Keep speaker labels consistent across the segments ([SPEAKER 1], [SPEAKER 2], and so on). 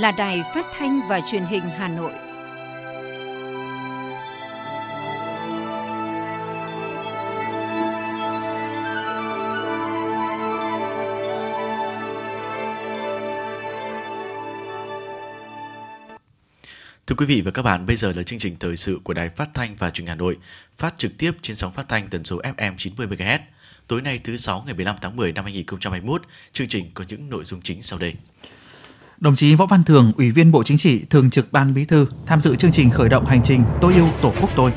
[SPEAKER 1] là Đài Phát thanh và Truyền hình Hà Nội.
[SPEAKER 2] Thưa quý vị và các bạn, bây giờ là chương trình thời sự của Đài Phát thanh và Truyền hình Hà Nội, phát trực tiếp trên sóng phát thanh tần số FM 90 MHz. Tối nay thứ sáu ngày 15 tháng 10 năm 2021, chương trình có những nội dung chính sau đây.
[SPEAKER 3] Đồng chí Võ Văn Thưởng, Ủy viên Bộ Chính trị, Thường trực Ban Bí thư tham dự chương trình khởi động hành trình Tôi yêu Tổ quốc tôi.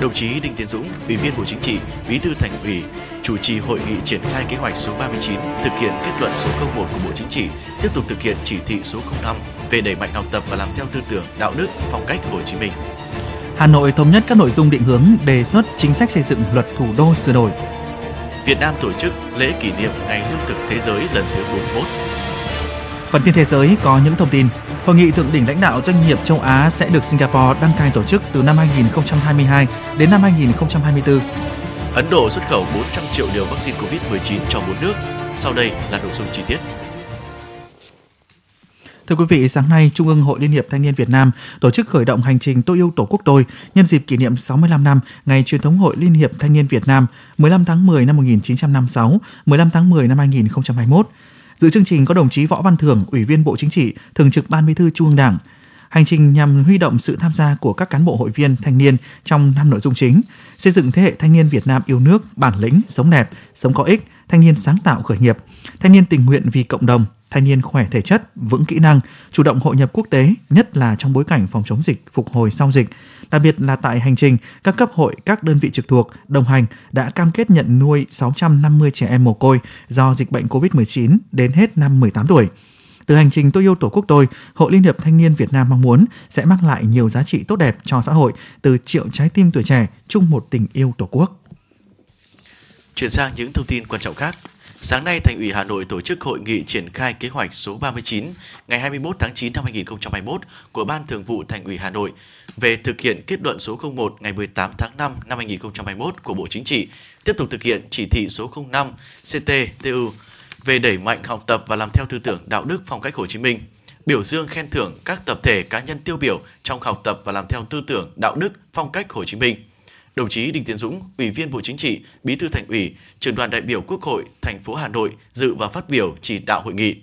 [SPEAKER 2] Đồng chí Đinh Tiến Dũng, Ủy viên Bộ Chính trị, Bí thư Thành ủy, chủ trì hội nghị triển khai kế hoạch số 39 thực hiện kết luận số 01 của Bộ Chính trị, tiếp tục thực hiện chỉ thị số 05 về đẩy mạnh học tập và làm theo tư tưởng, đạo đức, phong cách Hồ Chí Minh.
[SPEAKER 3] Hà Nội thống nhất các nội dung định hướng đề xuất chính sách xây dựng luật thủ đô sửa đổi.
[SPEAKER 2] Việt Nam tổ chức lễ kỷ niệm Ngày Lương thực Thế giới lần thứ 41.
[SPEAKER 3] Phần tin thế giới có những thông tin. Hội nghị thượng đỉnh lãnh đạo doanh nghiệp châu Á sẽ được Singapore đăng cai tổ chức từ năm 2022 đến năm 2024.
[SPEAKER 2] Ấn Độ xuất khẩu 400 triệu liều vaccine COVID-19 cho bốn nước. Sau đây là nội dung chi tiết.
[SPEAKER 3] Thưa quý vị, sáng nay, Trung ương Hội Liên hiệp Thanh niên Việt Nam tổ chức khởi động hành trình Tôi yêu Tổ quốc tôi nhân dịp kỷ niệm 65 năm Ngày truyền thống Hội Liên hiệp Thanh niên Việt Nam 15 tháng 10 năm 1956, 15 tháng 10 năm 2021. Dự chương trình có đồng chí Võ Văn Thưởng, Ủy viên Bộ Chính trị, Thường trực Ban Bí thư Trung ương Đảng. Hành trình nhằm huy động sự tham gia của các cán bộ hội viên thanh niên trong năm nội dung chính: xây dựng thế hệ thanh niên Việt Nam yêu nước, bản lĩnh, sống đẹp, sống có ích, thanh niên sáng tạo khởi nghiệp, thanh niên tình nguyện vì cộng đồng, thanh niên khỏe thể chất, vững kỹ năng, chủ động hội nhập quốc tế, nhất là trong bối cảnh phòng chống dịch, phục hồi sau dịch. Đặc biệt là tại hành trình, các cấp hội, các đơn vị trực thuộc, đồng hành đã cam kết nhận nuôi 650 trẻ em mồ côi do dịch bệnh COVID-19 đến hết năm 18 tuổi. Từ hành trình tôi yêu Tổ quốc tôi, Hội Liên hiệp Thanh niên Việt Nam mong muốn sẽ mang lại nhiều giá trị tốt đẹp cho xã hội từ triệu trái tim tuổi trẻ chung một tình yêu Tổ quốc.
[SPEAKER 2] Chuyển sang những thông tin quan trọng khác. Sáng nay, Thành ủy Hà Nội tổ chức hội nghị triển khai kế hoạch số 39 ngày 21 tháng 9 năm 2021 của Ban Thường vụ Thành ủy Hà Nội về thực hiện kết luận số 01 ngày 18 tháng 5 năm 2021 của Bộ Chính trị, tiếp tục thực hiện chỉ thị số 05 CT-TU về đẩy mạnh học tập và làm theo tư tưởng đạo đức phong cách Hồ Chí Minh, biểu dương khen thưởng các tập thể cá nhân tiêu biểu trong học tập và làm theo tư tưởng đạo đức phong cách Hồ Chí Minh – đồng chí Đinh Tiến Dũng, Ủy viên Bộ Chính trị, Bí thư Thành ủy, Trưởng đoàn đại biểu Quốc hội thành phố Hà Nội dự và phát biểu chỉ đạo hội nghị.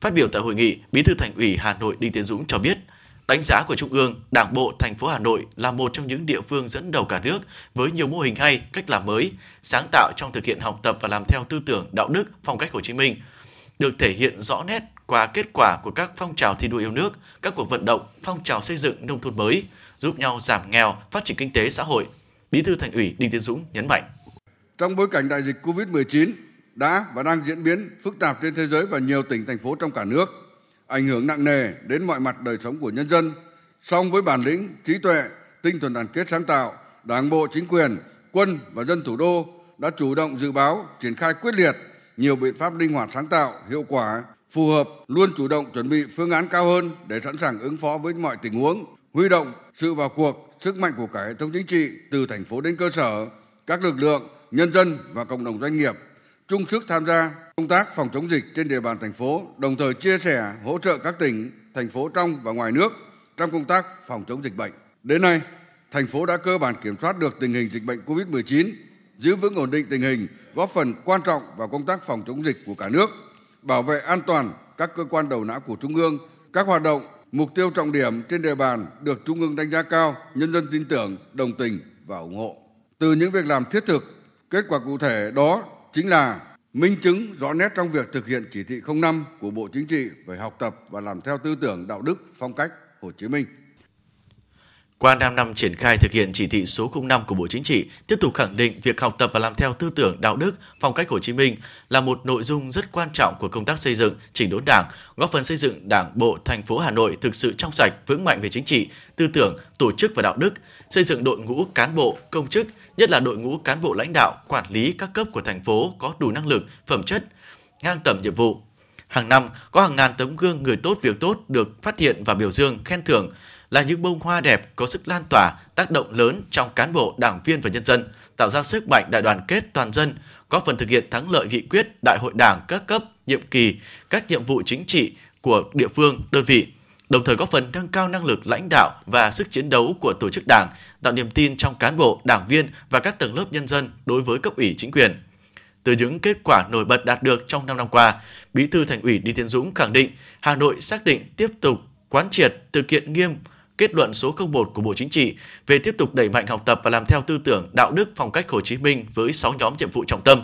[SPEAKER 2] Phát biểu tại hội nghị, Bí thư Thành ủy Hà Nội Đinh Tiến Dũng cho biết, đánh giá của Trung ương, Đảng bộ thành phố Hà Nội là một trong những địa phương dẫn đầu cả nước với nhiều mô hình hay, cách làm mới, sáng tạo trong thực hiện học tập và làm theo tư tưởng đạo đức, phong cách Hồ Chí Minh, được thể hiện rõ nét qua kết quả của các phong trào thi đua yêu nước, các cuộc vận động, phong trào xây dựng nông thôn mới, giúp nhau giảm nghèo, phát triển kinh tế xã hội, Bí thư Thành ủy Đinh Tiến Dũng nhấn mạnh.
[SPEAKER 4] Trong bối cảnh đại dịch COVID-19 đã và đang diễn biến phức tạp trên thế giới và nhiều tỉnh thành phố trong cả nước, ảnh hưởng nặng nề đến mọi mặt đời sống của nhân dân, song với bản lĩnh, trí tuệ, tinh thần đoàn kết sáng tạo, Đảng bộ, chính quyền, quân và dân thủ đô đã chủ động dự báo, triển khai quyết liệt nhiều biện pháp linh hoạt sáng tạo, hiệu quả, phù hợp, luôn chủ động chuẩn bị phương án cao hơn để sẵn sàng ứng phó với mọi tình huống, huy động sự vào cuộc sức mạnh của cả hệ thống chính trị từ thành phố đến cơ sở, các lực lượng, nhân dân và cộng đồng doanh nghiệp chung sức tham gia công tác phòng chống dịch trên địa bàn thành phố, đồng thời chia sẻ hỗ trợ các tỉnh, thành phố trong và ngoài nước trong công tác phòng chống dịch bệnh. Đến nay, thành phố đã cơ bản kiểm soát được tình hình dịch bệnh COVID-19, giữ vững ổn định tình hình, góp phần quan trọng vào công tác phòng chống dịch của cả nước, bảo vệ an toàn các cơ quan đầu não của Trung ương, các hoạt động mục tiêu trọng điểm trên địa bàn được Trung ương đánh giá cao, nhân dân tin tưởng, đồng tình và ủng hộ. Từ những việc làm thiết thực, kết quả cụ thể đó chính là minh chứng rõ nét trong việc thực hiện chỉ thị 05 của Bộ Chính trị về học tập và làm theo tư tưởng đạo đức, phong cách Hồ Chí Minh.
[SPEAKER 2] Qua 5 năm triển khai thực hiện chỉ thị số 05 của Bộ Chính trị, tiếp tục khẳng định việc học tập và làm theo tư tưởng đạo đức, phong cách Hồ Chí Minh là một nội dung rất quan trọng của công tác xây dựng, chỉnh đốn Đảng, góp phần xây dựng Đảng bộ thành phố Hà Nội thực sự trong sạch, vững mạnh về chính trị, tư tưởng, tổ chức và đạo đức, xây dựng đội ngũ cán bộ, công chức, nhất là đội ngũ cán bộ lãnh đạo, quản lý các cấp của thành phố có đủ năng lực, phẩm chất, ngang tầm nhiệm vụ. Hàng năm, có hàng ngàn tấm gương người tốt việc tốt được phát hiện và biểu dương, khen thưởng, là những bông hoa đẹp có sức lan tỏa, tác động lớn trong cán bộ, đảng viên và nhân dân, tạo ra sức mạnh đại đoàn kết toàn dân, góp phần thực hiện thắng lợi nghị quyết đại hội đảng các cấp, nhiệm kỳ, các nhiệm vụ chính trị của địa phương, đơn vị, đồng thời góp phần nâng cao năng lực lãnh đạo và sức chiến đấu của tổ chức đảng, tạo niềm tin trong cán bộ, đảng viên và các tầng lớp nhân dân đối với cấp ủy chính quyền. Từ những kết quả nổi bật đạt được trong 5 năm qua, Bí thư Thành ủy Đi Tiến Dũng khẳng định Hà Nội xác định tiếp tục quán triệt thực hiện nghiêm kết luận số 01 của Bộ Chính trị về tiếp tục đẩy mạnh học tập và làm theo tư tưởng đạo đức phong cách Hồ Chí Minh với 6 nhóm nhiệm vụ trọng tâm.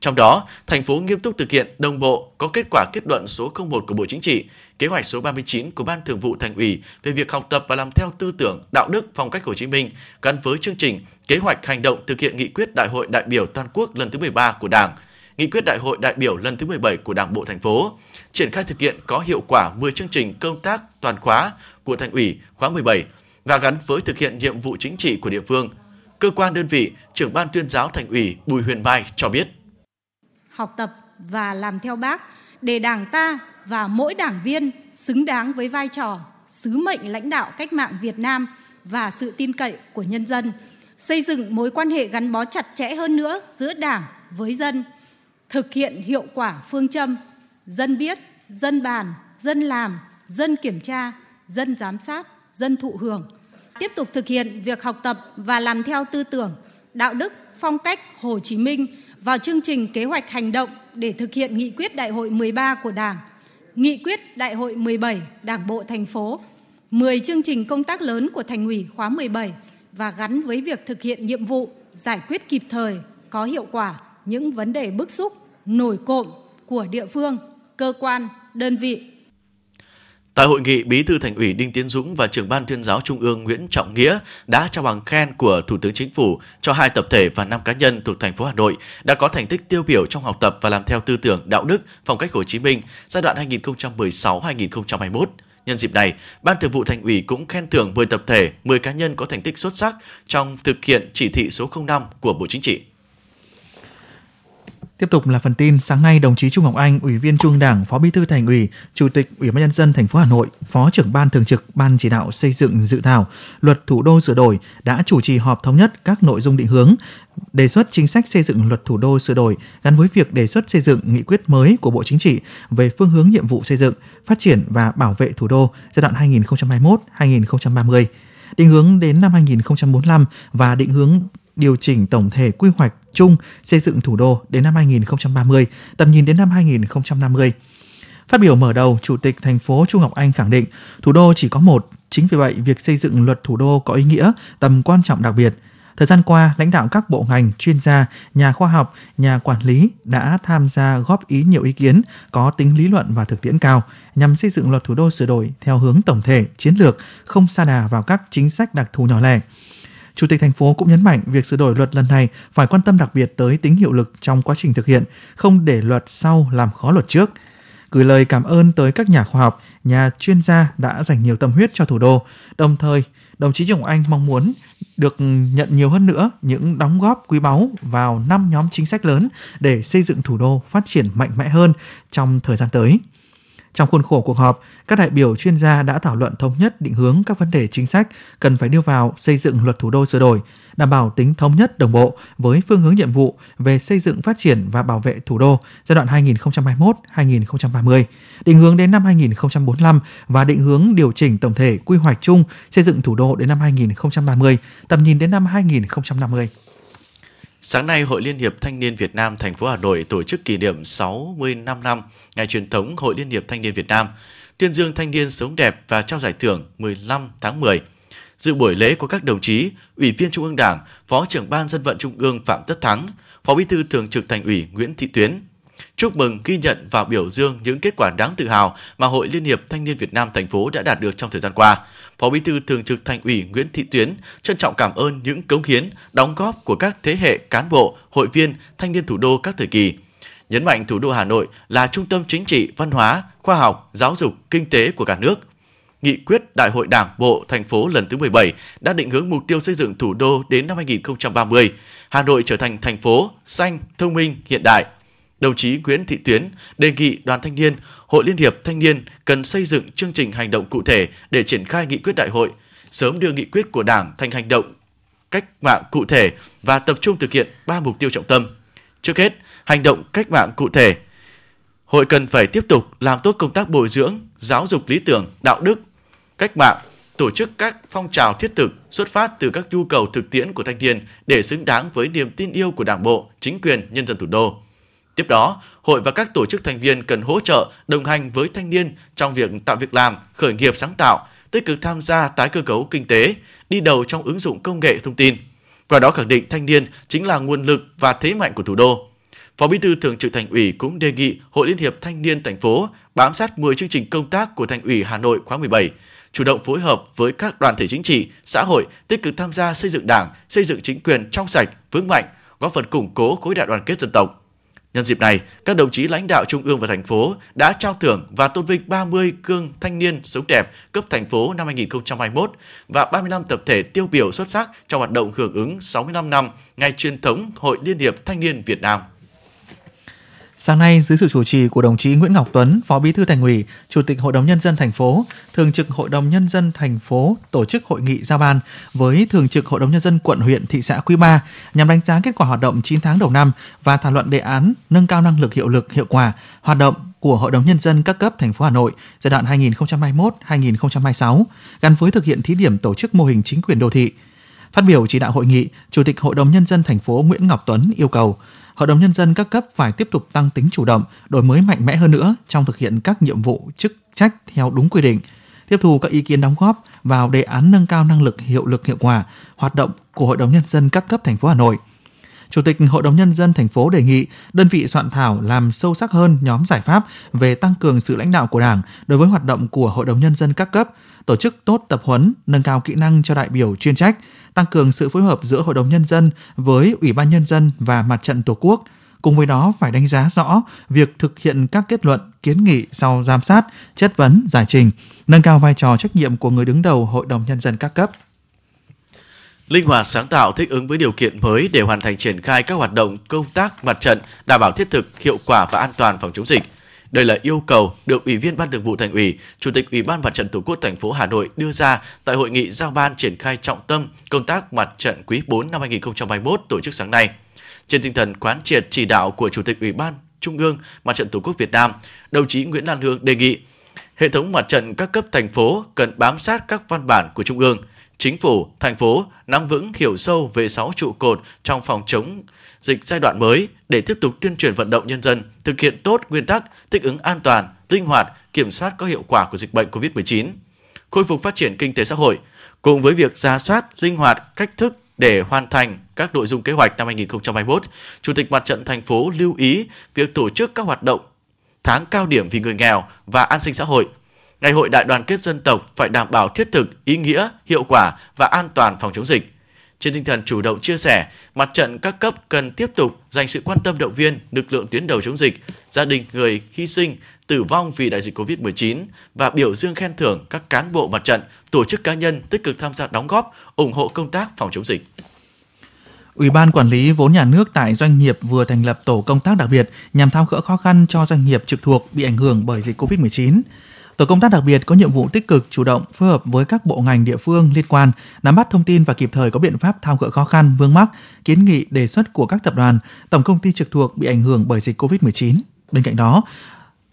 [SPEAKER 2] Trong đó, thành phố nghiêm túc thực hiện đồng bộ có kết quả kết luận số 01 của Bộ Chính trị, kế hoạch số 39 của Ban Thường vụ Thành ủy về việc học tập và làm theo tư tưởng đạo đức phong cách Hồ Chí Minh gắn với chương trình kế hoạch hành động thực hiện nghị quyết Đại hội đại biểu toàn quốc lần thứ 13 của Đảng, nghị quyết Đại hội đại biểu lần thứ 17 của Đảng bộ thành phố, triển khai thực hiện có hiệu quả 10 chương trình công tác toàn khóa của Thành ủy khóa 17 và gắn với thực hiện nhiệm vụ chính trị của địa phương. Cơ quan đơn vị, trưởng ban tuyên giáo Thành ủy Bùi Huyền Mai cho biết:
[SPEAKER 5] Học tập và làm theo Bác để Đảng ta và mỗi đảng viên xứng đáng với vai trò sứ mệnh lãnh đạo cách mạng Việt Nam và sự tin cậy của nhân dân, xây dựng mối quan hệ gắn bó chặt chẽ hơn nữa giữa Đảng với dân, thực hiện hiệu quả phương châm dân biết, dân bàn, dân làm, dân kiểm tra, dân giám sát, dân thụ hưởng. Tiếp tục thực hiện việc học tập và làm theo tư tưởng, đạo đức, phong cách Hồ Chí Minh vào chương trình kế hoạch hành động để thực hiện nghị quyết đại hội 13 của Đảng, nghị quyết đại hội 17 Đảng bộ thành phố, 10 chương trình công tác lớn của Thành ủy khóa 17 và gắn với việc thực hiện nhiệm vụ giải quyết kịp thời, có hiệu quả những vấn đề bức xúc, nổi cộm của địa phương, cơ quan, đơn vị.
[SPEAKER 2] Tại hội nghị, Bí thư Thành ủy Đinh Tiến Dũng và trưởng ban tuyên giáo Trung ương Nguyễn Trọng Nghĩa đã trao bằng khen của Thủ tướng Chính phủ cho hai tập thể và năm cá nhân thuộc thành phố Hà Nội đã có thành tích tiêu biểu trong học tập và làm theo tư tưởng đạo đức phong cách Hồ Chí Minh giai đoạn 2016-2021. Nhân dịp này, Ban Thường vụ Thành ủy cũng khen thưởng 10 tập thể, 10 cá nhân có thành tích xuất sắc trong thực hiện chỉ thị số 05 của Bộ Chính trị.
[SPEAKER 3] Tiếp tục là phần tin, sáng nay đồng chí Trung Ngọc Anh, Ủy viên Trung Đảng, Phó Bí thư Thành ủy, Chủ tịch Ủy ban nhân dân thành phố Hà Nội, Phó trưởng ban thường trực Ban chỉ đạo xây dựng dự thảo Luật Thủ đô sửa đổi đã chủ trì họp thống nhất các nội dung định hướng, đề xuất chính sách xây dựng Luật Thủ đô sửa đổi gắn với việc đề xuất xây dựng nghị quyết mới của Bộ Chính trị về phương hướng nhiệm vụ xây dựng, phát triển và bảo vệ thủ đô giai đoạn 2021-2030 định hướng đến năm 2045 và định hướng điều chỉnh tổng thể quy hoạch chung xây dựng thủ đô đến năm 2030, tầm nhìn đến năm 2050. Phát biểu mở đầu, Chủ tịch thành phố Trung Ngọc Anh khẳng định thủ đô chỉ có một, chính vì vậy việc xây dựng luật thủ đô có ý nghĩa, tầm quan trọng đặc biệt. Thời gian qua, lãnh đạo các bộ ngành, chuyên gia, nhà khoa học, nhà quản lý đã tham gia góp ý nhiều ý kiến có tính lý luận và thực tiễn cao nhằm xây dựng luật thủ đô sửa đổi theo hướng tổng thể, chiến lược, không sa đà vào các chính sách đặc thù nhỏ lẻ. Chủ tịch thành phố cũng nhấn mạnh việc sửa đổi luật lần này phải quan tâm đặc biệt tới tính hiệu lực trong quá trình thực hiện, không để luật sau làm khó luật trước. Gửi lời cảm ơn tới các nhà khoa học, nhà chuyên gia đã dành nhiều tâm huyết cho thủ đô. Đồng thời, đồng chí Trọng Anh mong muốn được nhận nhiều hơn nữa những đóng góp quý báu vào năm nhóm chính sách lớn để xây dựng thủ đô phát triển mạnh mẽ hơn trong thời gian tới. Trong khuôn khổ cuộc họp, các đại biểu chuyên gia đã thảo luận thống nhất định hướng các vấn đề chính sách cần phải đưa vào xây dựng luật thủ đô sửa đổi, đảm bảo tính thống nhất đồng bộ với phương hướng nhiệm vụ về xây dựng phát triển và bảo vệ thủ đô giai đoạn 2021-2030, định hướng đến năm 2045 và định hướng điều chỉnh tổng thể quy hoạch chung xây dựng thủ đô đến năm 2030, tầm nhìn đến năm 2050.
[SPEAKER 2] Sáng nay, Hội Liên hiệp Thanh niên Việt Nam thành phố Hà Nội tổ chức kỷ niệm 65 năm ngày truyền thống Hội Liên hiệp Thanh niên Việt Nam, tuyên dương thanh niên sống đẹp và trao giải thưởng 15 tháng 10. Dự buổi lễ có các đồng chí Ủy viên Trung ương Đảng, Phó trưởng Ban dân vận Trung ương Phạm Tất Thắng, Phó Bí thư Thường trực Thành ủy Nguyễn Thị Tuyến, chúc mừng, ghi nhận và biểu dương những kết quả đáng tự hào mà Hội Liên hiệp Thanh niên Việt Nam thành phố đã đạt được trong thời gian qua. Phó Bí thư Thường trực Thành ủy Nguyễn Thị Tuyến trân trọng cảm ơn những cống hiến, đóng góp của các thế hệ cán bộ, hội viên, thanh niên thủ đô các thời kỳ. Nhấn mạnh thủ đô Hà Nội là trung tâm chính trị, văn hóa, khoa học, giáo dục, kinh tế của cả nước. Nghị quyết Đại hội Đảng bộ thành phố lần thứ 17 đã định hướng mục tiêu xây dựng thủ đô đến năm 2030. Hà Nội trở thành thành phố xanh, thông minh, hiện đại, đồng chí Nguyễn Thị Tuyến đề nghị Đoàn Thanh niên, Hội Liên hiệp Thanh niên cần xây dựng chương trình hành động cụ thể để triển khai nghị quyết đại hội, sớm đưa nghị quyết của Đảng thành hành động cách mạng cụ thể và tập trung thực hiện ba mục tiêu trọng tâm. Trước hết, hành động cách mạng cụ thể. Hội cần phải tiếp tục làm tốt công tác bồi dưỡng, giáo dục lý tưởng, đạo đức, cách mạng, tổ chức các phong trào thiết thực xuất phát từ các nhu cầu thực tiễn của thanh niên để xứng đáng với niềm tin yêu của Đảng bộ, chính quyền, nhân dân thủ đô. Tiếp đó, hội và các tổ chức thành viên cần hỗ trợ, đồng hành với thanh niên trong việc tạo việc làm, khởi nghiệp sáng tạo, tích cực tham gia tái cơ cấu kinh tế, đi đầu trong ứng dụng công nghệ thông tin. Qua đó khẳng định thanh niên chính là nguồn lực và thế mạnh của thủ đô. Phó Bí thư Thường trực Thành ủy cũng đề nghị Hội Liên hiệp Thanh niên thành phố bám sát 10 chương trình công tác của Thành ủy Hà Nội khóa 17, chủ động phối hợp với các đoàn thể chính trị, xã hội tích cực tham gia xây dựng Đảng, xây dựng chính quyền trong sạch, vững mạnh, góp phần củng cố khối đại đoàn kết dân tộc. Nhân dịp này, các đồng chí lãnh đạo trung ương và thành phố đã trao thưởng và tôn vinh 30 gương thanh niên sống đẹp cấp thành phố năm 2021 và 35 tập thể tiêu biểu xuất sắc trong hoạt động hưởng ứng 65 năm ngày truyền thống Hội Liên hiệp Thanh niên Việt Nam.
[SPEAKER 3] Sáng nay, dưới sự chủ trì của đồng chí Nguyễn Ngọc Tuấn, Phó Bí thư Thành ủy, Chủ tịch Hội đồng nhân dân thành phố, Thường trực Hội đồng nhân dân thành phố tổ chức hội nghị giao ban với Thường trực Hội đồng nhân dân quận huyện thị xã Quý Ba nhằm đánh giá kết quả hoạt động 9 tháng đầu năm và thảo luận đề án nâng cao năng lực hiệu lực hiệu quả hoạt động của Hội đồng nhân dân các cấp thành phố Hà Nội giai đoạn 2021-2026 gắn với thực hiện thí điểm tổ chức mô hình chính quyền đô thị. Phát biểu chỉ đạo hội nghị, Chủ tịch Hội đồng nhân dân thành phố Nguyễn Ngọc Tuấn yêu cầu Hội đồng Nhân dân các cấp phải tiếp tục tăng tính chủ động, đổi mới mạnh mẽ hơn nữa trong thực hiện các nhiệm vụ chức trách theo đúng quy định, tiếp thu các ý kiến đóng góp vào đề án nâng cao năng lực hiệu lực hiệu quả hoạt động của Hội đồng Nhân dân các cấp thành phố Hà Nội. Chủ tịch Hội đồng Nhân dân thành phố đề nghị đơn vị soạn thảo làm sâu sắc hơn nhóm giải pháp về tăng cường sự lãnh đạo của Đảng đối với hoạt động của Hội đồng Nhân dân các cấp, tổ chức tốt tập huấn, nâng cao kỹ năng cho đại biểu chuyên trách, tăng cường sự phối hợp giữa Hội đồng Nhân dân với Ủy ban Nhân dân và Mặt trận Tổ quốc. Cùng với đó phải đánh giá rõ việc thực hiện các kết luận, kiến nghị sau giám sát, chất vấn, giải trình, nâng cao vai trò trách nhiệm của người đứng đầu Hội đồng Nhân dân các cấp
[SPEAKER 2] linh hoạt sáng tạo thích ứng với điều kiện mới để hoàn thành triển khai các hoạt động công tác mặt trận đảm bảo thiết thực, hiệu quả và an toàn phòng chống dịch. Đây là yêu cầu được Ủy viên Ban Thường vụ Thành ủy, Chủ tịch Ủy ban Mặt trận Tổ quốc thành phố Hà Nội đưa ra tại hội nghị giao ban triển khai trọng tâm công tác mặt trận quý 4 năm 2021 tổ chức sáng nay. Trên tinh thần quán triệt chỉ đạo của Chủ tịch Ủy ban Trung ương Mặt trận Tổ quốc Việt Nam, đồng chí Nguyễn Lan Hương đề nghị hệ thống mặt trận các cấp thành phố cần bám sát các văn bản của Trung ương – Chính phủ, thành phố nắm vững hiểu sâu về 6 trụ cột trong phòng chống dịch giai đoạn mới để tiếp tục tuyên truyền vận động nhân dân thực hiện tốt nguyên tắc thích ứng an toàn, linh hoạt, kiểm soát có hiệu quả của dịch bệnh COVID-19, khôi phục phát triển kinh tế xã hội, cùng với việc ra soát linh hoạt cách thức để hoàn thành các nội dung kế hoạch năm 2021, Chủ tịch Mặt trận thành phố lưu ý việc tổ chức các hoạt động tháng cao điểm vì người nghèo và an sinh xã hội – Ngày hội đại đoàn kết dân tộc phải đảm bảo thiết thực, ý nghĩa, hiệu quả và an toàn phòng chống dịch. Trên tinh thần chủ động chia sẻ, mặt trận các cấp cần tiếp tục dành sự quan tâm động viên lực lượng tuyến đầu chống dịch, gia đình người hy sinh, tử vong vì đại dịch COVID-19 và biểu dương khen thưởng các cán bộ mặt trận, tổ chức cá nhân tích cực tham gia đóng góp, ủng hộ công tác phòng chống dịch.
[SPEAKER 3] Ủy ban quản lý vốn nhà nước tại doanh nghiệp vừa thành lập tổ công tác đặc biệt nhằm tháo gỡ khó khăn cho doanh nghiệp trực thuộc bị ảnh hưởng bởi dịch COVID-19. Tổ công tác đặc biệt có nhiệm vụ tích cực chủ động phối hợp với các bộ ngành địa phương liên quan, nắm bắt thông tin và kịp thời có biện pháp thao gỡ khó khăn, vướng mắc, kiến nghị đề xuất của các tập đoàn, tổng công ty trực thuộc bị ảnh hưởng bởi dịch COVID-19. Bên cạnh đó,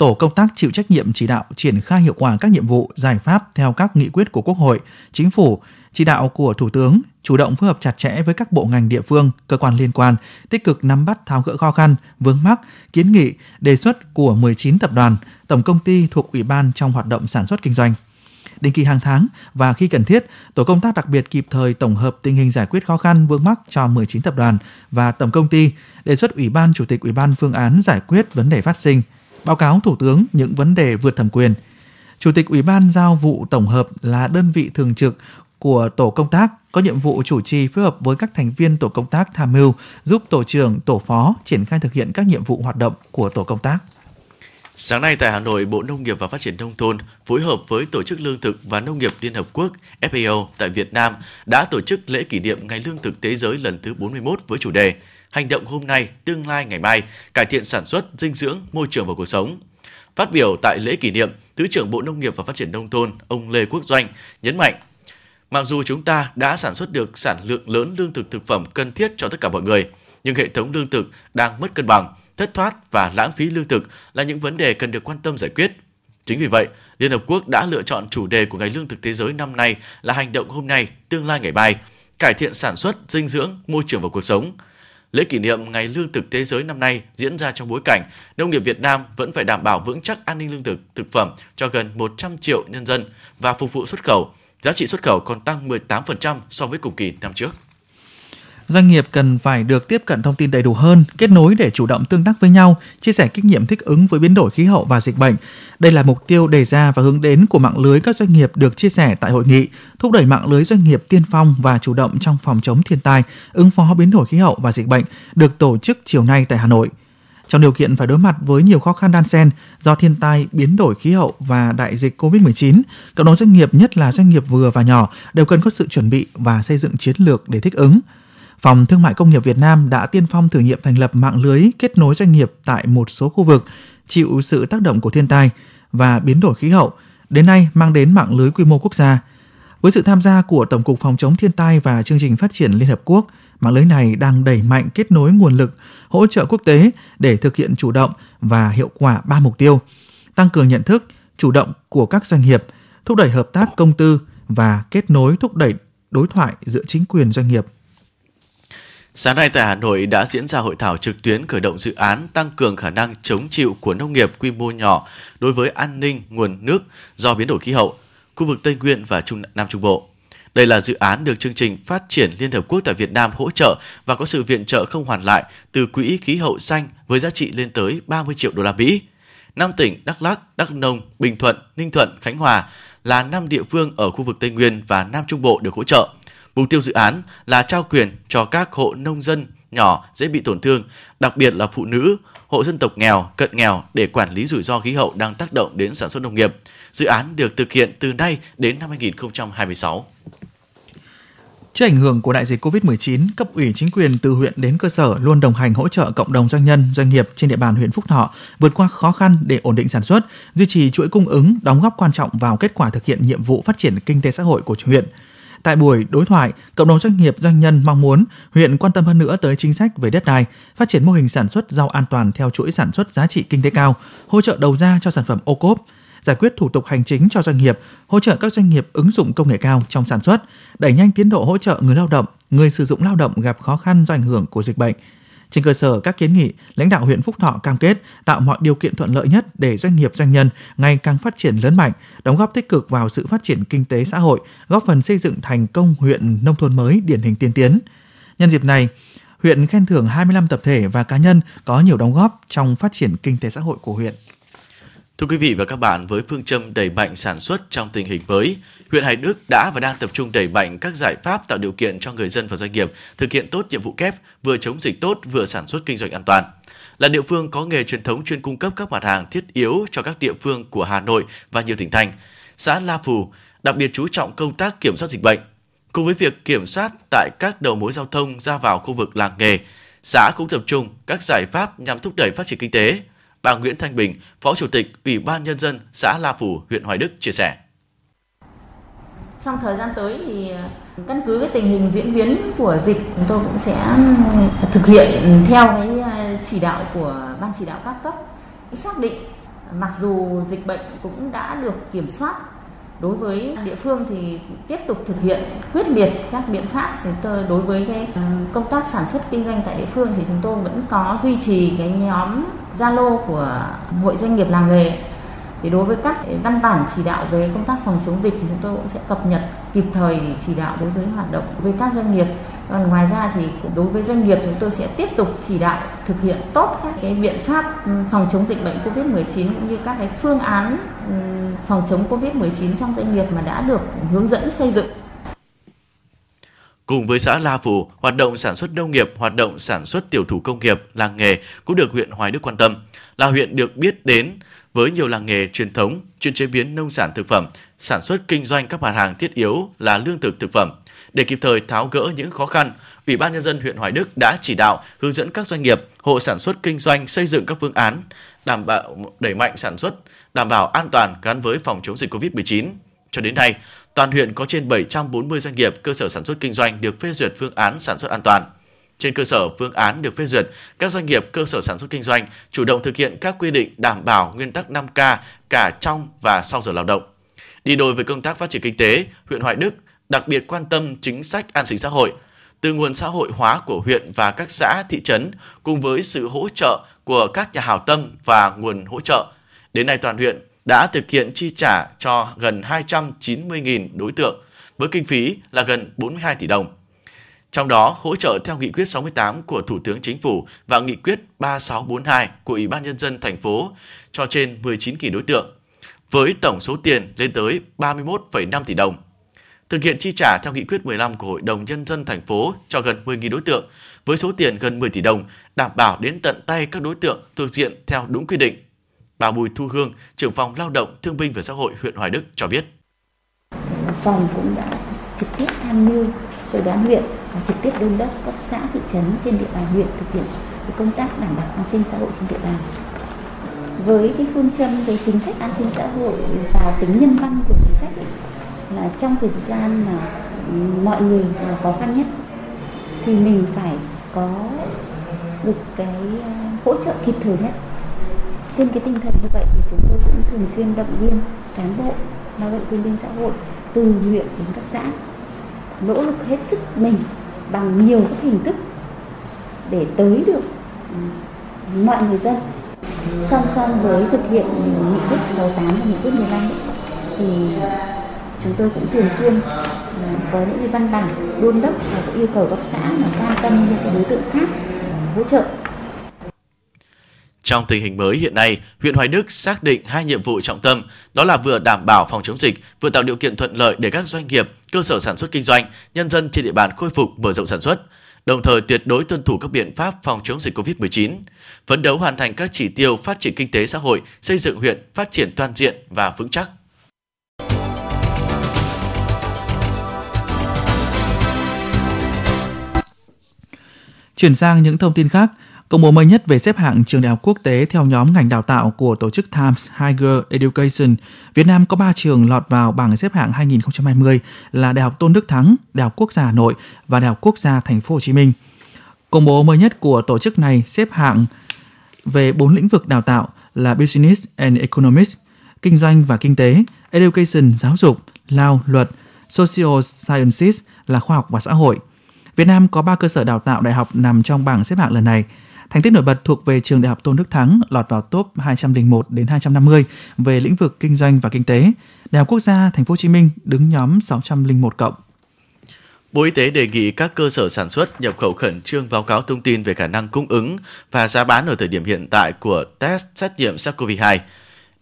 [SPEAKER 3] Tổ công tác chịu trách nhiệm chỉ đạo triển khai hiệu quả các nhiệm vụ, giải pháp theo các nghị quyết của Quốc hội, Chính phủ, chỉ đạo của Thủ tướng, chủ động phối hợp chặt chẽ với các bộ ngành địa phương, cơ quan liên quan, tích cực nắm bắt tháo gỡ khó khăn, vướng mắc, kiến nghị, đề xuất của 19 tập đoàn, tổng công ty thuộc Ủy ban trong hoạt động sản xuất kinh doanh. Định kỳ hàng tháng và khi cần thiết, tổ công tác đặc biệt kịp thời tổng hợp tình hình giải quyết khó khăn vướng mắc cho 19 tập đoàn và tổng công ty, đề xuất Ủy ban Chủ tịch Ủy ban phương án giải quyết vấn đề phát sinh, báo cáo Thủ tướng những vấn đề vượt thẩm quyền. Chủ tịch Ủy ban giao vụ tổng hợp là đơn vị thường trực của tổ công tác có nhiệm vụ chủ trì phối hợp với các thành viên tổ công tác tham mưu giúp tổ trưởng, tổ phó triển khai thực hiện các nhiệm vụ hoạt động của tổ công tác.
[SPEAKER 2] Sáng nay tại Hà Nội, Bộ Nông nghiệp và Phát triển Nông thôn phối hợp với Tổ chức Lương thực và Nông nghiệp Liên Hợp Quốc FAO tại Việt Nam đã tổ chức lễ kỷ niệm Ngày Lương thực Thế giới lần thứ 41 với chủ đề Hành động hôm nay, tương lai ngày mai, cải thiện sản xuất, dinh dưỡng, môi trường và cuộc sống. Phát biểu tại lễ kỷ niệm, Thứ trưởng Bộ Nông nghiệp và Phát triển Nông thôn ông Lê Quốc Doanh nhấn mạnh Mặc dù chúng ta đã sản xuất được sản lượng lớn lương thực thực phẩm cần thiết cho tất cả mọi người, nhưng hệ thống lương thực đang mất cân bằng, thất thoát và lãng phí lương thực là những vấn đề cần được quan tâm giải quyết. Chính vì vậy, Liên Hợp Quốc đã lựa chọn chủ đề của Ngày Lương thực Thế giới năm nay là hành động hôm nay, tương lai ngày mai, cải thiện sản xuất, dinh dưỡng, môi trường và cuộc sống. Lễ kỷ niệm Ngày Lương thực Thế giới năm nay diễn ra trong bối cảnh nông nghiệp Việt Nam vẫn phải đảm bảo vững chắc an ninh lương thực thực phẩm cho gần 100 triệu nhân dân và phục vụ xuất khẩu. Giá trị xuất khẩu còn tăng 18% so với cùng kỳ năm trước.
[SPEAKER 3] Doanh nghiệp cần phải được tiếp cận thông tin đầy đủ hơn, kết nối để chủ động tương tác với nhau, chia sẻ kinh nghiệm thích ứng với biến đổi khí hậu và dịch bệnh. Đây là mục tiêu đề ra và hướng đến của mạng lưới các doanh nghiệp được chia sẻ tại hội nghị, thúc đẩy mạng lưới doanh nghiệp tiên phong và chủ động trong phòng chống thiên tai, ứng phó biến đổi khí hậu và dịch bệnh được tổ chức chiều nay tại Hà Nội. Trong điều kiện phải đối mặt với nhiều khó khăn đan xen do thiên tai, biến đổi khí hậu và đại dịch COVID-19, cộng đồng doanh nghiệp nhất là doanh nghiệp vừa và nhỏ đều cần có sự chuẩn bị và xây dựng chiến lược để thích ứng – Phòng Thương mại Công nghiệp Việt Nam đã tiên phong thử nghiệm thành lập mạng lưới kết nối doanh nghiệp tại một số khu vực chịu sự tác động của thiên tai và biến đổi khí hậu, đến nay mang đến mạng lưới quy mô quốc gia. Với sự tham gia của Tổng cục Phòng chống thiên tai và Chương trình Phát triển Liên Hợp Quốc, mạng lưới này đang đẩy mạnh kết nối nguồn lực, hỗ trợ quốc tế để thực hiện chủ động và hiệu quả ba mục tiêu: tăng cường nhận thức, chủ động của các doanh nghiệp, thúc đẩy hợp tác công tư và kết nối thúc đẩy đối thoại giữa chính quyền doanh nghiệp
[SPEAKER 2] Sáng nay tại Hà Nội đã diễn ra hội thảo trực tuyến khởi động dự án tăng cường khả năng chống chịu của nông nghiệp quy mô nhỏ đối với an ninh nguồn nước do biến đổi khí hậu, khu vực Tây Nguyên và Trung Nam Trung Bộ. Đây là dự án được chương trình phát triển Liên Hợp Quốc tại Việt Nam hỗ trợ và có sự viện trợ không hoàn lại từ Quỹ khí hậu xanh với giá trị lên tới 30 triệu đô la Mỹ. Năm tỉnh Đắk Lắk, Đắk Nông, Bình Thuận, Ninh Thuận, Khánh Hòa là năm địa phương ở khu vực Tây Nguyên và Nam Trung Bộ được hỗ trợ – Mục tiêu dự án là trao quyền cho các hộ nông dân nhỏ dễ bị tổn thương, đặc biệt là phụ nữ, hộ dân tộc nghèo, cận nghèo để quản lý rủi ro khí hậu đang tác động đến sản xuất nông nghiệp. Dự án được thực hiện từ nay đến năm 2026.
[SPEAKER 3] Trước ảnh hưởng của đại dịch COVID-19, cấp ủy chính quyền từ huyện đến cơ sở luôn đồng hành hỗ trợ cộng đồng doanh nhân, doanh nghiệp trên địa bàn huyện Phúc Thọ vượt qua khó khăn để ổn định sản xuất, duy trì chuỗi cung ứng, đóng góp quan trọng vào kết quả thực hiện nhiệm vụ phát triển kinh tế xã hội của huyện. Tại buổi đối thoại, cộng đồng doanh nghiệp doanh nhân mong muốn huyện quan tâm hơn nữa tới chính sách về đất đai, phát triển mô hình sản xuất rau an toàn theo chuỗi sản xuất giá trị kinh tế cao, hỗ trợ đầu ra cho sản phẩm ô cốp, giải quyết thủ tục hành chính cho doanh nghiệp, hỗ trợ các doanh nghiệp ứng dụng công nghệ cao trong sản xuất, đẩy nhanh tiến độ hỗ trợ người lao động, người sử dụng lao động gặp khó khăn do ảnh hưởng của dịch bệnh, trên cơ sở các kiến nghị, lãnh đạo huyện Phúc Thọ cam kết tạo mọi điều kiện thuận lợi nhất để doanh nghiệp doanh nhân ngày càng phát triển lớn mạnh, đóng góp tích cực vào sự phát triển kinh tế xã hội, góp phần xây dựng thành công huyện nông thôn mới điển hình tiên tiến. Nhân dịp này, huyện khen thưởng 25 tập thể và cá nhân có nhiều đóng góp trong phát triển kinh tế xã hội của huyện.
[SPEAKER 2] Thưa quý vị và các bạn, với phương châm đẩy mạnh sản xuất trong tình hình mới, huyện Hải Đức đã và đang tập trung đẩy mạnh các giải pháp tạo điều kiện cho người dân và doanh nghiệp thực hiện tốt nhiệm vụ kép, vừa chống dịch tốt vừa sản xuất kinh doanh an toàn. Là địa phương có nghề truyền thống chuyên cung cấp các mặt hàng thiết yếu cho các địa phương của Hà Nội và nhiều tỉnh thành, xã La Phù đặc biệt chú trọng công tác kiểm soát dịch bệnh. Cùng với việc kiểm soát tại các đầu mối giao thông ra vào khu vực làng nghề, xã cũng tập trung các giải pháp nhằm thúc đẩy phát triển kinh tế, Bà Nguyễn Thanh Bình, Phó Chủ tịch Ủy ban Nhân dân xã La Phủ, huyện Hoài Đức chia sẻ.
[SPEAKER 6] Trong thời gian tới thì ừ, căn cứ cái tình hình diễn biến của dịch chúng tôi cũng sẽ ừ, thực hiện theo cái ừ, chỉ đạo của ban chỉ đạo các cấp xác định mặc dù dịch bệnh cũng đã được kiểm soát đối với địa phương thì tiếp tục thực hiện quyết liệt các biện pháp thì đối với cái công tác sản xuất kinh doanh tại địa phương thì chúng tôi vẫn có duy trì cái nhóm Zalo của hội doanh nghiệp làng nghề. Thì đối với các văn bản chỉ đạo về công tác phòng chống dịch thì chúng tôi cũng sẽ cập nhật kịp thời để chỉ đạo đối với hoạt động với các doanh nghiệp. Còn ngoài ra thì đối với doanh nghiệp chúng tôi sẽ tiếp tục chỉ đạo thực hiện tốt các cái biện pháp ừ, phòng chống dịch bệnh Covid-19 cũng như các cái phương án ừ, phòng chống Covid-19 trong doanh nghiệp mà đã được hướng dẫn xây dựng.
[SPEAKER 2] Cùng với xã La Phù, hoạt động sản xuất nông nghiệp, hoạt động sản xuất tiểu thủ công nghiệp, làng nghề cũng được huyện Hoài Đức quan tâm. Là huyện được biết đến với nhiều làng nghề truyền thống, chuyên chế biến nông sản thực phẩm, sản xuất kinh doanh các mặt hàng thiết yếu là lương thực thực phẩm. Để kịp thời tháo gỡ những khó khăn, Ủy ban nhân dân huyện Hoài Đức đã chỉ đạo hướng dẫn các doanh nghiệp, hộ sản xuất kinh doanh xây dựng các phương án đảm bảo đẩy mạnh sản xuất, đảm bảo an toàn gắn với phòng chống dịch COVID-19. Cho đến nay, toàn huyện có trên 740 doanh nghiệp cơ sở sản xuất kinh doanh được phê duyệt phương án sản xuất an toàn. Trên cơ sở phương án được phê duyệt, các doanh nghiệp cơ sở sản xuất kinh doanh chủ động thực hiện các quy định đảm bảo nguyên tắc 5K cả trong và sau giờ lao động. Đi đôi với công tác phát triển kinh tế, huyện Hoài Đức đặc biệt quan tâm chính sách an sinh xã hội, từ nguồn xã hội hóa của huyện và các xã, thị trấn cùng với sự hỗ trợ của các nhà hảo tâm và nguồn hỗ trợ. Đến nay toàn huyện đã thực hiện chi trả cho gần 290.000 đối tượng với kinh phí là gần 42 tỷ đồng. Trong đó, hỗ trợ theo nghị quyết 68 của Thủ tướng Chính phủ và nghị quyết 3642 của Ủy ban Nhân dân thành phố cho trên 19.000 đối tượng, với tổng số tiền lên tới 31,5 tỷ đồng. Thực hiện chi trả theo nghị quyết 15 của Hội đồng Nhân dân thành phố cho gần 10.000 đối tượng, với số tiền gần 10 tỷ đồng, đảm bảo đến tận tay các đối tượng thuộc diện theo đúng quy định. Bà Bùi Thu Hương, trưởng phòng lao động, thương binh và xã hội huyện Hoài Đức cho biết.
[SPEAKER 7] Phòng cũng đã trực tiếp tham mưu cho đoàn huyện và trực tiếp đôn đốc các xã thị trấn trên địa bàn huyện thực hiện công tác đảm bảo an sinh xã hội trên địa bàn với cái phương châm về chính sách an sinh xã hội và tính nhân văn của chính sách ấy, là trong thời gian mà mọi người là khó khăn nhất thì mình phải có được cái hỗ trợ kịp thời nhất trên cái tinh thần như vậy thì chúng tôi cũng thường xuyên động viên cán bộ lao động thương binh xã hội từ huyện đến các xã, nỗ lực hết sức mình bằng nhiều các hình thức để tới được ừ, mọi người dân. Song song với thực hiện nghị quyết 68 và nghị quyết 15 thì chúng tôi cũng thường xuyên ừ, có những cái văn bản đôn đốc và cũng yêu cầu các xã là quan tâm những cái đối tượng khác ừ, hỗ trợ
[SPEAKER 2] trong tình hình mới hiện nay, huyện Hoài Đức xác định hai nhiệm vụ trọng tâm, đó là vừa đảm bảo phòng chống dịch, vừa tạo điều kiện thuận lợi để các doanh nghiệp, cơ sở sản xuất kinh doanh, nhân dân trên địa bàn khôi phục mở rộng sản xuất, đồng thời tuyệt đối tuân thủ các biện pháp phòng chống dịch COVID-19, phấn đấu hoàn thành các chỉ tiêu phát triển kinh tế xã hội, xây dựng huyện phát triển toàn diện và vững chắc.
[SPEAKER 3] Chuyển sang những thông tin khác, Công bố mới nhất về xếp hạng trường đại học quốc tế theo nhóm ngành đào tạo của tổ chức Times Higher Education, Việt Nam có 3 trường lọt vào bảng xếp hạng 2020 là Đại học Tôn Đức Thắng, Đại học Quốc gia Hà Nội và Đại học Quốc gia Thành phố Hồ Chí Minh. Công bố mới nhất của tổ chức này xếp hạng về 4 lĩnh vực đào tạo là Business and Economics, Kinh doanh và Kinh tế, Education giáo dục, Lao luật, Social Sciences là khoa học và xã hội. Việt Nam có 3 cơ sở đào tạo đại học nằm trong bảng xếp hạng lần này – Thành tích nổi bật thuộc về trường Đại học Tôn Đức Thắng lọt vào top 201 đến 250 về lĩnh vực kinh doanh và kinh tế. Đại học Quốc gia Thành phố Hồ Chí Minh đứng nhóm 601 cộng.
[SPEAKER 2] Bộ Y tế đề nghị các cơ sở sản xuất, nhập khẩu khẩn trương báo cáo thông tin về khả năng cung ứng và giá bán ở thời điểm hiện tại của test xét nghiệm SARS-CoV-2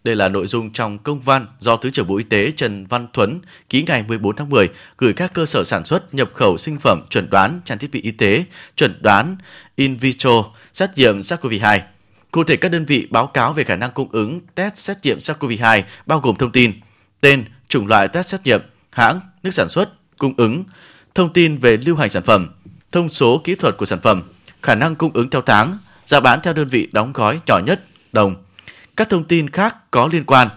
[SPEAKER 2] đây là nội dung trong công văn do Thứ trưởng Bộ Y tế Trần Văn Thuấn ký ngày 14 tháng 10 gửi các cơ sở sản xuất nhập khẩu sinh phẩm chuẩn đoán trang thiết bị y tế, chuẩn đoán in vitro xét nghiệm SARS-CoV-2. Cụ thể các đơn vị báo cáo về khả năng cung ứng test xét nghiệm SARS-CoV-2 bao gồm thông tin tên, chủng loại test xét nghiệm, hãng, nước sản xuất, cung ứng, thông tin về lưu hành sản phẩm, thông số kỹ thuật của sản phẩm, khả năng cung ứng theo tháng, giá bán theo đơn vị đóng gói nhỏ nhất, đồng, các thông tin khác có liên quan.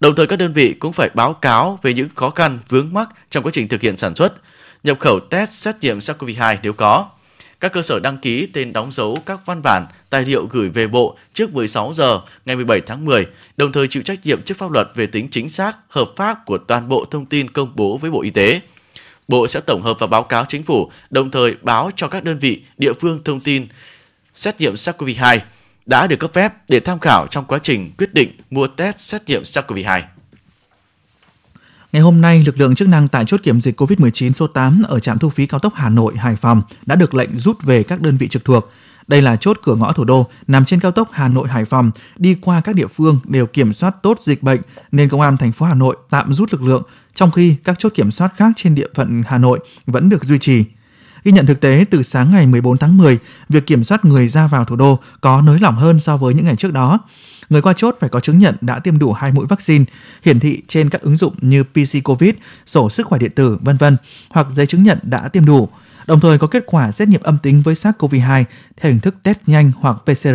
[SPEAKER 2] Đồng thời các đơn vị cũng phải báo cáo về những khó khăn vướng mắc trong quá trình thực hiện sản xuất, nhập khẩu test xét nghiệm SARS-CoV-2 nếu có. Các cơ sở đăng ký tên đóng dấu các văn bản, tài liệu gửi về Bộ trước 16 giờ ngày 17 tháng 10, đồng thời chịu trách nhiệm trước pháp luật về tính chính xác, hợp pháp của toàn bộ thông tin công bố với Bộ Y tế. Bộ sẽ tổng hợp và báo cáo chính phủ, đồng thời báo cho các đơn vị, địa phương thông tin xét nghiệm SARS-CoV-2 đã được cấp phép để tham khảo trong quá trình quyết định mua test xét nghiệm SARS-CoV-2.
[SPEAKER 3] Ngày hôm nay, lực lượng chức năng tại chốt kiểm dịch COVID-19 số 8 ở trạm thu phí cao tốc Hà Nội Hải Phòng đã được lệnh rút về các đơn vị trực thuộc. Đây là chốt cửa ngõ thủ đô nằm trên cao tốc Hà Nội Hải Phòng, đi qua các địa phương đều kiểm soát tốt dịch bệnh nên công an thành phố Hà Nội tạm rút lực lượng, trong khi các chốt kiểm soát khác trên địa phận Hà Nội vẫn được duy trì. Ghi nhận thực tế từ sáng ngày 14 tháng 10, việc kiểm soát người ra vào thủ đô có nới lỏng hơn so với những ngày trước đó. Người qua chốt phải có chứng nhận đã tiêm đủ hai mũi vaccine, hiển thị trên các ứng dụng như PC Covid, sổ sức khỏe điện tử, vân vân, hoặc giấy chứng nhận đã tiêm đủ, đồng thời có kết quả xét nghiệm âm tính với SARS-CoV-2 theo hình thức test nhanh hoặc PCR.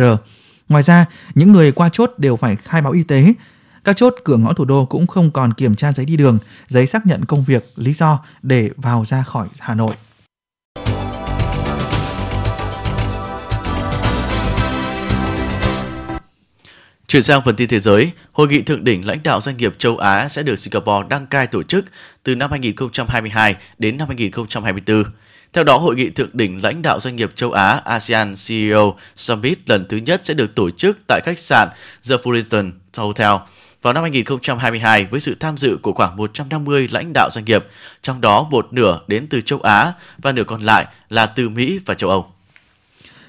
[SPEAKER 3] Ngoài ra, những người qua chốt đều phải khai báo y tế. Các chốt cửa ngõ thủ đô cũng không còn kiểm tra giấy đi đường, giấy xác nhận công việc, lý do để vào ra khỏi Hà Nội.
[SPEAKER 2] Chuyển sang phần tin thế giới, Hội nghị thượng đỉnh lãnh đạo doanh nghiệp châu Á sẽ được Singapore đăng cai tổ chức từ năm 2022 đến năm 2024. Theo đó, Hội nghị thượng đỉnh lãnh đạo doanh nghiệp châu Á ASEAN CEO Summit lần thứ nhất sẽ được tổ chức tại khách sạn The Fullerton Hotel vào năm 2022 với sự tham dự của khoảng 150 lãnh đạo doanh nghiệp, trong đó một nửa đến từ châu Á và nửa còn lại là từ Mỹ và châu Âu.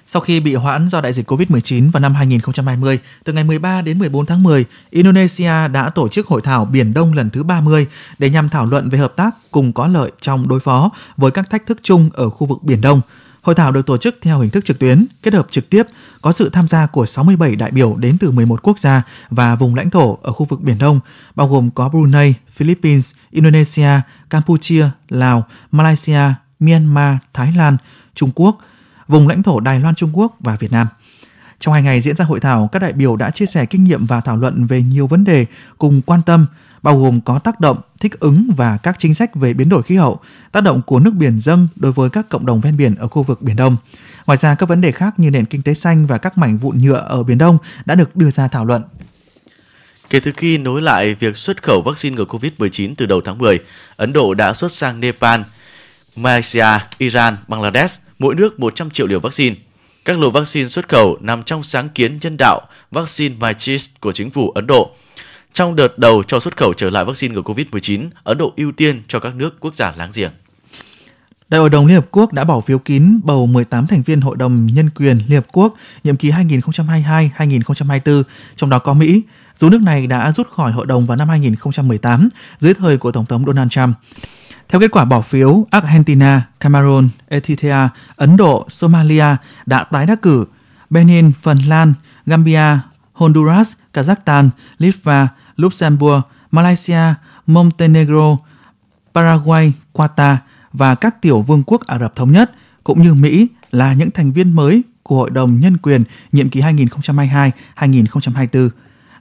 [SPEAKER 3] Sau khi bị hoãn do đại dịch COVID-19 vào năm 2020, từ ngày 13 đến 14 tháng 10, Indonesia đã tổ chức hội thảo Biển Đông lần thứ 30 để nhằm thảo luận về hợp tác cùng có lợi trong đối phó với các thách thức chung ở khu vực Biển Đông. Hội thảo được tổ chức theo hình thức trực tuyến, kết hợp trực tiếp, có sự tham gia của 67 đại biểu đến từ 11 quốc gia và vùng lãnh thổ ở khu vực Biển Đông, bao gồm có Brunei, Philippines, Indonesia, Campuchia, Lào, Malaysia, Myanmar, Thái Lan, Trung Quốc, vùng lãnh thổ Đài Loan Trung Quốc và Việt Nam. Trong hai ngày diễn ra hội thảo, các đại biểu đã chia sẻ kinh nghiệm và thảo luận về nhiều vấn đề cùng quan tâm, bao gồm có tác động, thích ứng và các chính sách về biến đổi khí hậu, tác động của nước biển dâng đối với các cộng đồng ven biển ở khu vực Biển Đông. Ngoài ra, các vấn đề khác như nền kinh tế xanh và các mảnh vụn nhựa ở Biển Đông đã được đưa ra thảo luận.
[SPEAKER 2] Kể từ khi nối lại việc xuất khẩu vaccine ngừa COVID-19 từ đầu tháng 10, Ấn Độ đã xuất sang Nepal, Malaysia, Iran, Bangladesh, mỗi nước 100 triệu liều vaccine. Các lô vaccine xuất khẩu nằm trong sáng kiến nhân đạo vaccine MyChis của chính phủ Ấn Độ. Trong đợt đầu cho xuất khẩu trở lại vaccine ngừa COVID-19, Ấn Độ ưu tiên cho các nước quốc gia láng giềng.
[SPEAKER 3] Đại hội đồng Liên Hợp Quốc đã bỏ phiếu kín bầu 18 thành viên Hội đồng Nhân quyền Liên Hợp Quốc nhiệm kỳ 2022-2024, trong đó có Mỹ, dù nước này đã rút khỏi hội đồng vào năm 2018 dưới thời của Tổng thống Donald Trump. Theo kết quả bỏ phiếu, Argentina, Cameroon, Ethiopia, Ấn Độ, Somalia đã tái đắc cử, Benin, Phần Lan, Gambia, Honduras, Kazakhstan, Litva, Luxembourg, Malaysia, Montenegro, Paraguay, Qatar và các tiểu vương quốc Ả Rập Thống Nhất, cũng như Mỹ là những thành viên mới của Hội đồng Nhân quyền nhiệm kỳ 2022-2024.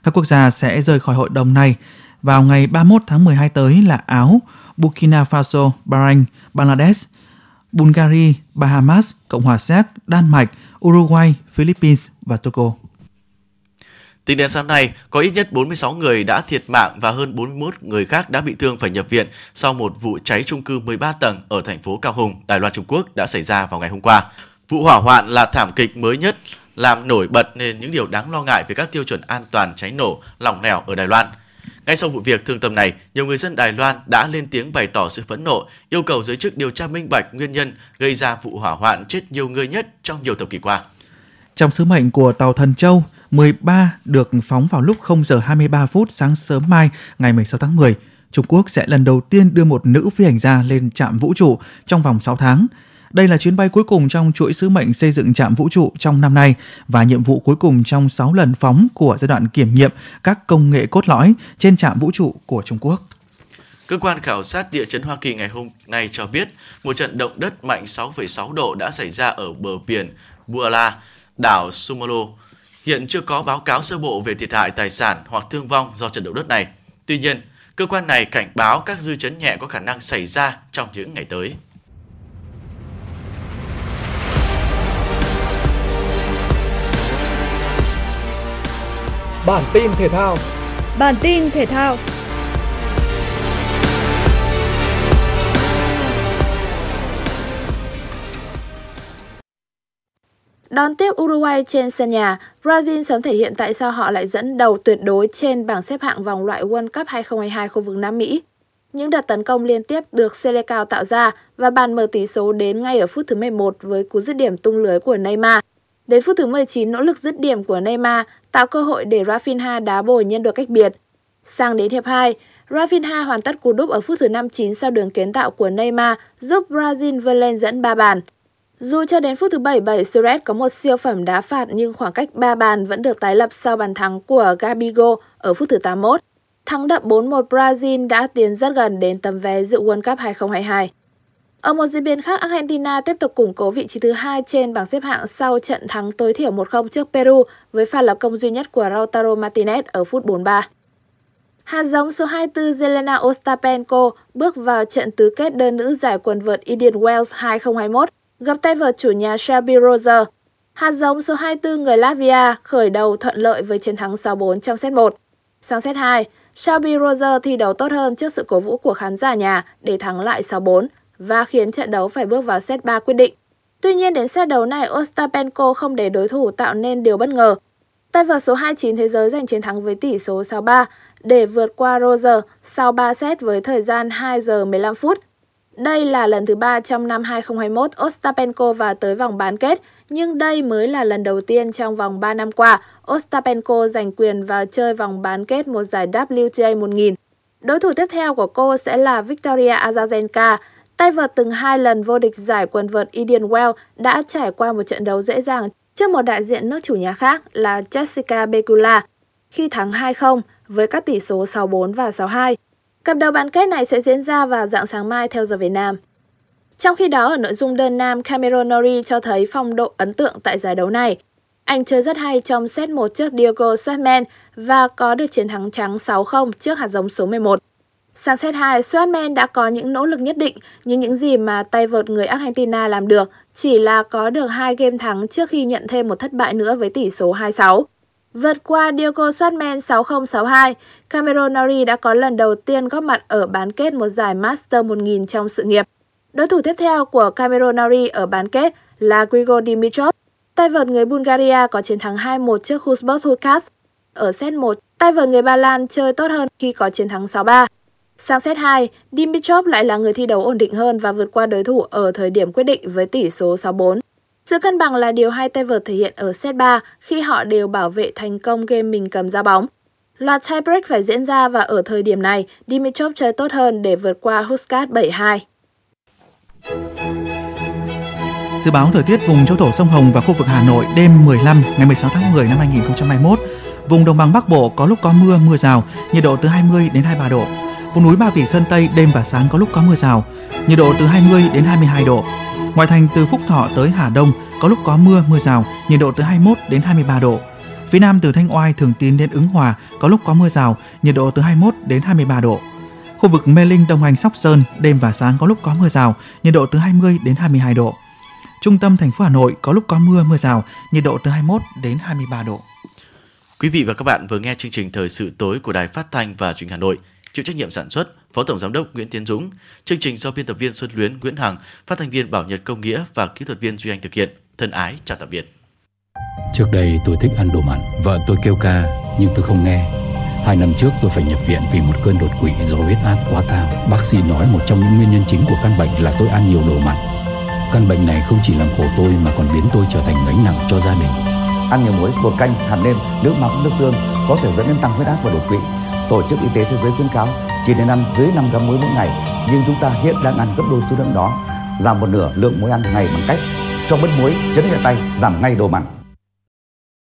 [SPEAKER 3] Các quốc gia sẽ rời khỏi hội đồng này vào ngày 31 tháng 12 tới là Áo, Burkina Faso, Bahrain, Bangladesh, Bulgaria, Bahamas, Cộng hòa Séc, Đan Mạch, Uruguay, Philippines và Togo.
[SPEAKER 2] Tính đến sáng nay, có ít nhất 46 người đã thiệt mạng và hơn 41 người khác đã bị thương phải nhập viện sau một vụ cháy trung cư 13 tầng ở thành phố Cao Hùng, Đài Loan Trung Quốc đã xảy ra vào ngày hôm qua. Vụ hỏa hoạn là thảm kịch mới nhất làm nổi bật nên những điều đáng lo ngại về các tiêu chuẩn an toàn cháy nổ lỏng lẻo ở Đài Loan. Ngay sau vụ việc thương tâm này, nhiều người dân Đài Loan đã lên tiếng bày tỏ sự phẫn nộ, yêu cầu giới chức điều tra minh bạch nguyên nhân gây ra vụ hỏa hoạn chết nhiều người nhất trong nhiều thập kỷ qua.
[SPEAKER 3] Trong sứ mệnh của tàu Thần Châu 13 được phóng vào lúc 0 giờ 23 phút sáng sớm mai ngày 16 tháng 10, Trung Quốc sẽ lần đầu tiên đưa một nữ phi hành gia lên trạm vũ trụ trong vòng 6 tháng. Đây là chuyến bay cuối cùng trong chuỗi sứ mệnh xây dựng trạm vũ trụ trong năm nay và nhiệm vụ cuối cùng trong 6 lần phóng của giai đoạn kiểm nghiệm các công nghệ cốt lõi trên trạm vũ trụ của Trung Quốc.
[SPEAKER 2] Cơ quan khảo sát địa chấn Hoa Kỳ ngày hôm nay cho biết một trận động đất mạnh 6,6 độ đã xảy ra ở bờ biển Buala, đảo Sumolo. Hiện chưa có báo cáo sơ bộ về thiệt hại tài sản hoặc thương vong do trận động đất này. Tuy nhiên, cơ quan này cảnh báo các dư chấn nhẹ có khả năng xảy ra trong những ngày tới.
[SPEAKER 8] Bản tin thể thao.
[SPEAKER 9] Bản tin thể thao.
[SPEAKER 10] Đón tiếp Uruguay trên sân nhà, Brazil sớm thể hiện tại sao họ lại dẫn đầu tuyệt đối trên bảng xếp hạng vòng loại World Cup 2022 khu vực Nam Mỹ. Những đợt tấn công liên tiếp được Selecao tạo ra và bàn mở tỷ số đến ngay ở phút thứ 11 với cú dứt điểm tung lưới của Neymar. Đến phút thứ 19, nỗ lực dứt điểm của Neymar tạo cơ hội để Rafinha đá bồi nhân được cách biệt. Sang đến hiệp 2, Rafinha hoàn tất cú đúp ở phút thứ 59 sau đường kiến tạo của Neymar giúp Brazil vươn lên dẫn 3 bàn. Dù cho đến phút thứ 77, Suarez có một siêu phẩm đá phạt nhưng khoảng cách 3 bàn vẫn được tái lập sau bàn thắng của Gabigo ở phút thứ 81. Thắng đậm 4-1 Brazil đã tiến rất gần đến tấm vé dự World Cup 2022. Ở một diễn biến khác, Argentina tiếp tục củng cố vị trí thứ hai trên bảng xếp hạng sau trận thắng tối thiểu 1-0 trước Peru với pha lập công duy nhất của Lautaro Martinez ở phút 43. Hạt giống số 24 Zelena Ostapenko bước vào trận tứ kết đơn nữ giải quần vợt Indian Wells 2021, gặp tay vợt chủ nhà Shelby Roser. Hạt giống số 24 người Latvia khởi đầu thuận lợi với chiến thắng 6-4 trong set 1. Sang set 2, Shelby Roger thi đấu tốt hơn trước sự cổ vũ của khán giả nhà để thắng lại 6-4 và khiến trận đấu phải bước vào set 3 quyết định. Tuy nhiên đến set đấu này, Ostapenko không để đối thủ tạo nên điều bất ngờ. Tay vợt số 29 thế giới giành chiến thắng với tỷ số 6-3 để vượt qua Roger sau 3 set với thời gian 2 giờ 15 phút. Đây là lần thứ 3 trong năm 2021 Ostapenko vào tới vòng bán kết, nhưng đây mới là lần đầu tiên trong vòng 3 năm qua Ostapenko giành quyền vào chơi vòng bán kết một giải WTA 1000. Đối thủ tiếp theo của cô sẽ là Victoria Azarenka, tay vợt từng hai lần vô địch giải quần vợt Indian Wells đã trải qua một trận đấu dễ dàng trước một đại diện nước chủ nhà khác là Jessica Pegula khi thắng 2-0 với các tỷ số 6-4 và 6-2. Cặp đấu bán kết này sẽ diễn ra vào dạng sáng mai theo giờ Việt Nam. Trong khi đó, ở nội dung đơn nam, Cameron Norrie cho thấy phong độ ấn tượng tại giải đấu này. Anh chơi rất hay trong set 1 trước Diego Schwartzman và có được chiến thắng trắng 6-0 trước hạt giống số 11. Sang set 2, Swatman đã có những nỗ lực nhất định, nhưng những gì mà tay vợt người Argentina làm được chỉ là có được hai game thắng trước khi nhận thêm một thất bại nữa với tỷ số 2-6. Vượt qua Diego Schwartzman 6062, Cameron Norrie đã có lần đầu tiên góp mặt ở bán kết một giải Master 1000 trong sự nghiệp. Đối thủ tiếp theo của Cameron Norrie ở bán kết là Grigor Dimitrov. Tay vợt người Bulgaria có chiến thắng 2-1 trước Husbus Hurkacz. Ở set 1, tay vợt người Ba Lan chơi tốt hơn khi có chiến thắng 6-3. Sang set 2, Dimitrov lại là người thi đấu ổn định hơn và vượt qua đối thủ ở thời điểm quyết định với tỷ số 6-4. Sự cân bằng là điều hai tay vợt thể hiện ở set 3 khi họ đều bảo vệ thành công game mình cầm ra bóng. Loạt tiebreak phải diễn ra và ở thời điểm này, Dimitrov chơi tốt hơn để vượt qua Huskat 7-2.
[SPEAKER 3] Dự báo thời tiết vùng châu thổ sông Hồng và khu vực Hà Nội đêm 15 ngày 16 tháng 10 năm 2021. Vùng đồng bằng Bắc Bộ có lúc có mưa, mưa rào, nhiệt độ từ 20 đến 23 độ. Vùng núi Ba Vì Sơn Tây đêm và sáng có lúc có mưa rào, nhiệt độ từ 20 đến 22 độ. Ngoài thành từ Phúc Thọ tới Hà Đông có lúc có mưa, mưa rào, nhiệt độ từ 21 đến 23 độ. Phía Nam từ Thanh Oai, Thường Tín đến Ứng Hòa có lúc có mưa rào, nhiệt độ từ 21 đến 23 độ. Khu vực Mê Linh, Đông Anh, Sóc Sơn đêm và sáng có lúc có mưa rào, nhiệt độ từ 20 đến 22 độ. Trung tâm thành phố Hà Nội có lúc có mưa, mưa rào, nhiệt độ từ 21 đến 23 độ.
[SPEAKER 2] Quý vị và các bạn vừa nghe chương trình thời sự tối của Đài Phát thanh và Truyền hình Hà Nội, chịu trách nhiệm sản xuất Phó Tổng Giám đốc Nguyễn Tiến Dũng, chương trình do biên tập viên Xuân Luyến, Nguyễn Hằng, phát thanh viên Bảo Nhật Công Nghĩa và kỹ thuật viên Duy Anh thực hiện. Thân ái chào tạm biệt.
[SPEAKER 11] Trước đây tôi thích ăn đồ mặn, vợ tôi kêu ca nhưng tôi không nghe. Hai năm trước tôi phải nhập viện vì một cơn đột quỵ do huyết áp quá cao. Bác sĩ nói một trong những nguyên nhân chính của căn bệnh là tôi ăn nhiều đồ mặn. Căn bệnh này không chỉ làm khổ tôi mà còn biến tôi trở thành gánh nặng cho gia đình.
[SPEAKER 12] Ăn nhiều muối, bột canh, hạt nêm, nước mắm, nước tương có thể dẫn đến tăng huyết áp và đột quỵ. Tổ chức Y tế Thế giới khuyến cáo chỉ nên ăn dưới 5 gram muối mỗi ngày, nhưng chúng ta hiện đang ăn gấp đôi số lượng đó, giảm một nửa lượng muối ăn ngày bằng cách cho bớt muối, chấn nhẹ tay, giảm ngay đồ mặn.